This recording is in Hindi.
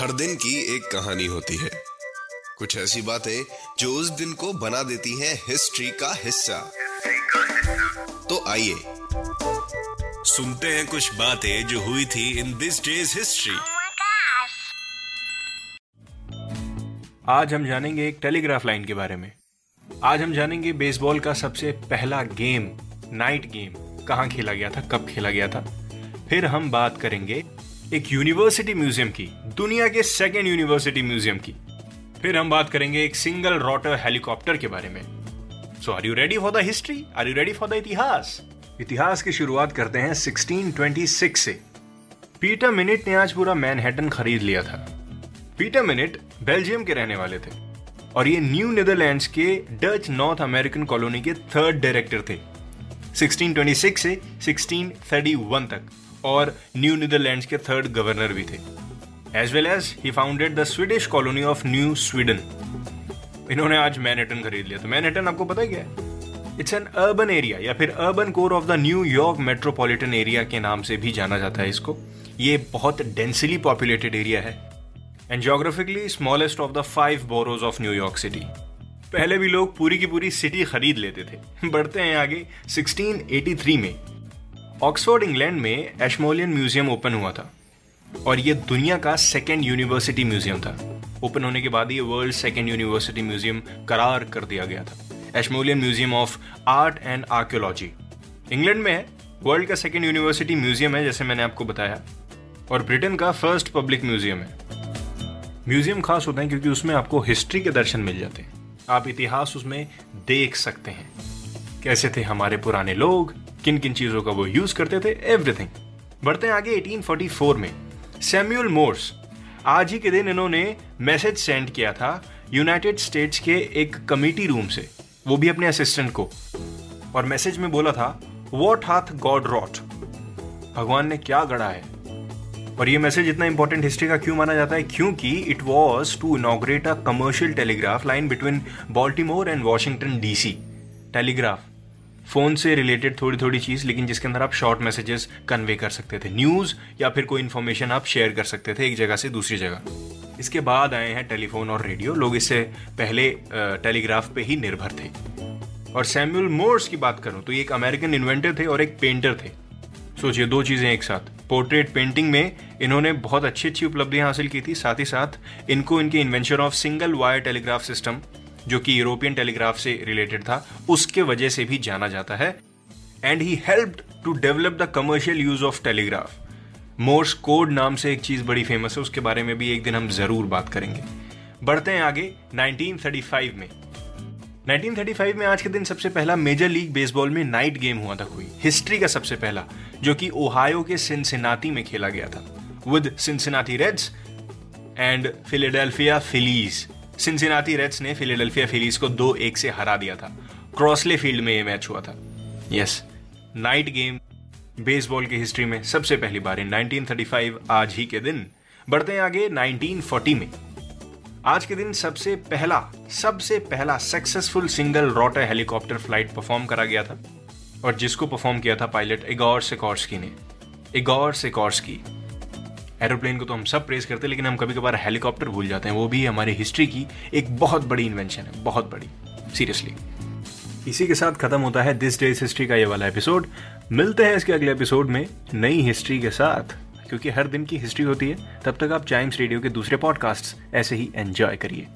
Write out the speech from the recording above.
हर दिन की एक कहानी होती है। कुछ ऐसी बातें जो उस दिन को बना देती हैं हिस्ट्री का हिस्सा। तो आइए सुनते हैं कुछ बातें जो हुई थी इन दिस डेज़ हिस्ट्री! आज हम जानेंगे एक टेलीग्राफ लाइन के बारे में। आज हम जानेंगे बेसबॉल का सबसे पहला गेम नाइट गेम कहाँ खेला गया था कब खेला गया था। फिर हम बात करेंगे एक यूनिवर्सिटी म्यूज़ियम की, दुनिया के सेकेंड यूनिवर्सिटी म्यूज़ियम की। फिर हम बात करेंगे एक सिंगल रोटर हेलीकॉप्टर के बारे में। So are you ready for the history are you ready for the इतिहास? इतिहास की शुरुआत करते हैं 1626 से। पीटर मिनिट ने आज पूरा मैनहट्टन खरीद लिया था। पीटर मिनिट बेल्जियम के रहने वाले थे। और ये न्यू नीदरलैंड्स के डच नॉर्थ अमेरिकन कॉलोनी के थर्ड डायरेक्टर थे। 1626 से 1631 तक। और न्यू नीदरलैंड्स के थर्ड गवर्नर भी थे। As well as he founded the Swedish colony of New Sweden इन्होंने आज मैनहट्टन खरीद लिया। तो मैनहट्टन आपको पता है क्या है? इट्स एन अर्बन एरिया या फिर urban core of the New York metropolitan area के नाम से भी जाना जाता है इसको। ये बहुत डेंसली पॉपुलेटेड एरिया है। And geographically smallest of the five boroughs of New York city पहले भी लोग पूरी की पूरी सिटी खरीद लेते थे। बढ़ते हैं आगे। 1683 में ऑक्सफोर्ड, इंग्लैंड में एशमोलियन म्यूज़ियम ओपन हुआ था और ये दुनिया का सेकेंड यूनिवर्सिटी म्यूज़ियम था। ओपन होने के बाद ये वर्ल्ड सेकेंड यूनिवर्सिटी म्यूज़ियम करार कर दिया गया था। Ashmolean Museum of Art and Archaeology. England में है वर्ल्ड का सेकेंड यूनिवर्सिटी म्यूज़ियम है, जैसे मैंने आपको बताया, और ब्रिटेन का फ़र्स्ट पब्लिक म्यूज़ियम है। म्यूज़ियम खास होता है क्योंकि उसमें आपको हिस्ट्री के दर्शन मिल जाते हैं। आप इतिहास उसमें देख सकते हैं। कैसे थे हमारे पुराने लोग? किन किन चीज़ों का वो यूज़ करते थे? एवरीथिंग बढ़ते हैं आगे 1844 में। सैम्यूल मोर्स आज ही के दिन इन्होंने मैसेज सेंड किया था यूनाइटेड स्टेट्स के एक कमिटी रूम से, वो भी अपने असिस्टेंट को। और मैसेज में बोला था वॉट हाथ गॉड रॉट भगवान ने क्या गढ़ा है? और ये मैसेज इतना इंपॉर्टेंट हिस्ट्री का क्यों माना जाता है? क्योंकि it was to inaugurate a commercial telegraph line between Baltimore and Washington DC telegraph phone से रिलेटेड थोड़ी थोड़ी चीज़, लेकिन जिसके अंदर आप शॉर्ट मैसेजेस कन्वे कर सकते थे। न्यूज़ या फिर कोई इन्फॉर्मेशन आप शेयर कर सकते थे एक जगह से दूसरी जगह। इसके बाद आए हैं टेलीफोन और रेडियो। लोग इससे पहले टेलीग्राफ पे ही निर्भर थे। और सैम्यूल मोर्स की बात करूँ तो ये एक अमेरिकन इन्वेंटर थे और एक पेंटर थे। सोचिए, दो चीज़ें एक साथ। पोर्ट्रेट पेंटिंग में इन्होंने बहुत अच्छी अच्छी उपलब्धियाँ हासिल की थी। साथ ही साथ, इनको इनके invention of single wire telegraph system जो कि यूरोपियन टेलीग्राफ से रिलेटेड था, उसके वजह से भी जाना जाता है। And he help to develop the commercial use of telegraph Morse code नाम से एक चीज़ बड़ी फ़ेमस है, उसके बारे में भी एक दिन हम ज़रूर बात करेंगे। बढ़ते हैं आगे 1935 में। 1935 में आज के दिन सबसे पहला मेजर लीग बेसबॉल में नाइट गेम हुआ था कोई। हिस्ट्री का सबसे पहला, जो कि ओहायो के सिंसिनाती में खेला गया था। With Cincinnati Reds and Philadelphia Phillies Cincinnati Reds ने फिलेडेल्फिया फिलीज को दो एक से हरा दिया था। क्रॉसले फ़ील्ड में यह मैच हुआ था। यस नाइट गेम बेसबॉल की हिस्ट्री में सबसे पहली बार इन 1935 आज ही के दिन। बढ़ते हैं आगे 1940 में। आज के दिन सबसे पहला सबसे पहला successful single rotor helicopter flight perform करा गया था। और जिसको परफॉर्म किया था पायलट इगोर सिकॉर्स्की ने। इगोर सिकॉर्स्की एरोप्लेन को तो हम सब प्रेस करते हैं, लेकिन हम कभी कभार हेलीकॉप्टर भूल जाते हैं। वो भी हमारी हिस्ट्री की एक बहुत बड़ी इन्वेंशन है, बहुत बड़ी सीरियसली इसी के साथ खत्म होता है दिस डेज़ हिस्ट्री का ये वाला एपिसोड मिलते हैं इसके अगले एपिसोड में नई हिस्ट्री के साथ, क्योंकि हर दिन की हिस्ट्री होती है। तब तक आप चाइम्स रेडियो के दूसरे पॉडकास्ट ऐसे ही एंजॉय करिए।